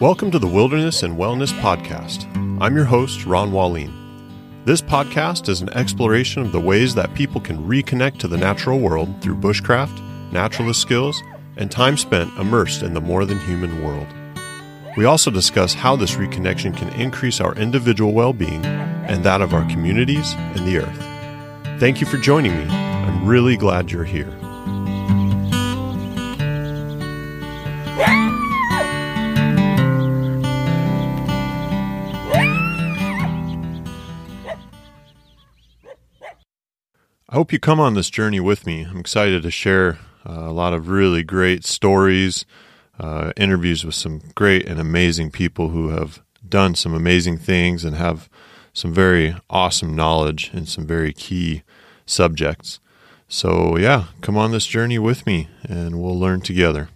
Welcome to the Wilderness and Wellness Podcast. I'm your host, Ron Wallin. This podcast is an exploration of the ways that people can reconnect to the natural world through bushcraft, naturalist skills, and time spent immersed in the more than human world. We also discuss how this reconnection can increase our individual well being and that of our communities and the earth. Thank you for joining me. I'm really glad you're here. I hope you come on this journey with me. I'm excited to share uh, a lot of really great stories, uh, interviews with some great and amazing people who have done some amazing things and have some very awesome knowledge and some very key subjects. So, yeah, come on this journey with me and we'll learn together.